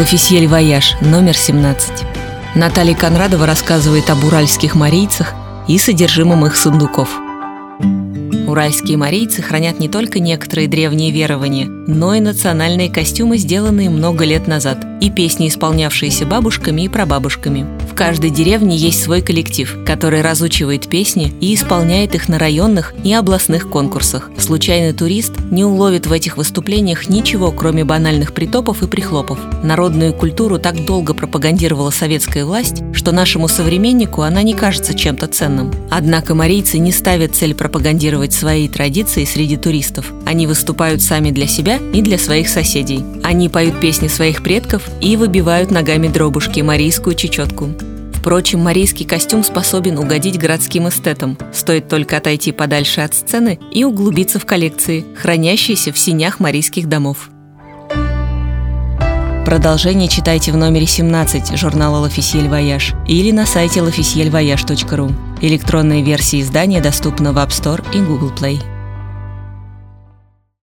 L'Officiel Voyage, номер 17. Наталья Конрадова рассказывает об уральских марийцах и содержимом их сундуков – Уральские марийцы хранят не только некоторые древние верования, но и национальные костюмы, сделанные много лет назад, и песни, исполнявшиеся бабушками и прабабушками. В каждой деревне есть свой коллектив, который разучивает песни и исполняет их на районных и областных конкурсах. Случайный турист не уловит в этих выступлениях ничего, кроме банальных притопов и прихлопов. Народную культуру так долго пропагандировала советская власть, что нашему современнику она не кажется чем-то ценным. Однако марийцы не ставят цель пропагандировать свои традиции среди туристов. Они выступают сами для себя и для своих соседей. Они поют песни своих предков и выбивают ногами дробушки марийскую чечетку. Впрочем, марийский костюм способен угодить городским эстетам. Стоит только отойти подальше от сцены и углубиться в коллекции, хранящиеся в синях марийских домов. Продолжение читайте в номере 17 журнала «L'Officiel Voyage» или на сайте l'officielvoyage.ru. Электронная версия издания доступна в App Store и Google Play.